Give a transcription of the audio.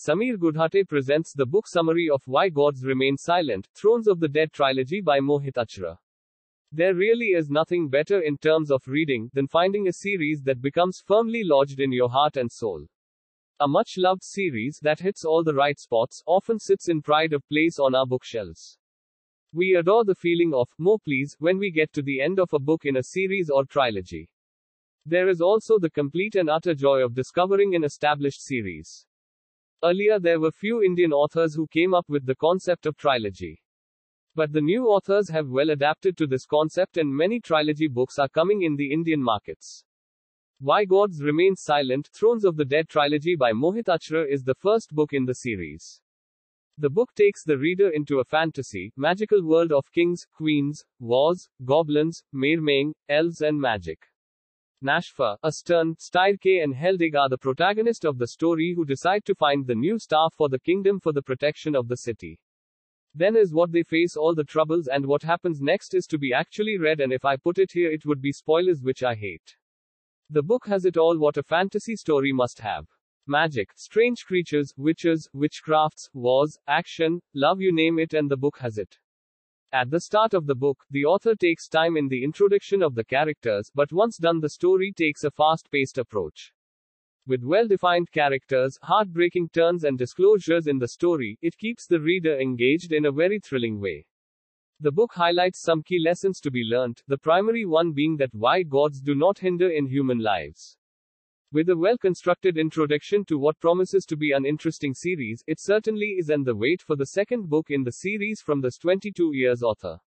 Samir Gudhate presents the book summary of Why Gods Remain Silent, Thrones of the Dead trilogy by Mohit Achra. There really is nothing better in terms of reading than finding a series that becomes firmly lodged in your heart and soul. A much loved series that hits all the right spots often sits in pride of place on our bookshelves. We adore the feeling of more please when we get to the end of a book in a series or trilogy. There is also the complete and utter joy of discovering an established series. Earlier, there were few Indian authors who came up with the concept of trilogy. But the new authors have well adapted to this concept, and many trilogy books are coming in the Indian markets. Why Gods Remain Silent Thrones of the Dead trilogy by Mohit Achra is the first book in the series. The book takes the reader into a fantasy, magical world of kings, queens, wars, goblins, mermaid, elves, and magic. Nashfa, Astern, Styrke, and Heldig are the protagonists of the story who decide to find the new staff for the kingdom for the protection of the city. Then is what they face all the troubles, and what happens next is to be actually read, and if I put it here, it would be spoilers, which I hate. The book has it all what a fantasy story must have. Magic, strange creatures, witches, witchcrafts, wars, action, love you name it, and the book has it. At the start of the book, the author takes time in the introduction of the characters, but once done, the story takes a fast paced approach. With well defined characters, heartbreaking turns, and disclosures in the story, it keeps the reader engaged in a very thrilling way. The book highlights some key lessons to be learnt, the primary one being that why gods do not hinder in human lives. With a well constructed introduction to what promises to be an interesting series, it certainly is, and the wait for the second book in the series from this 22 years author.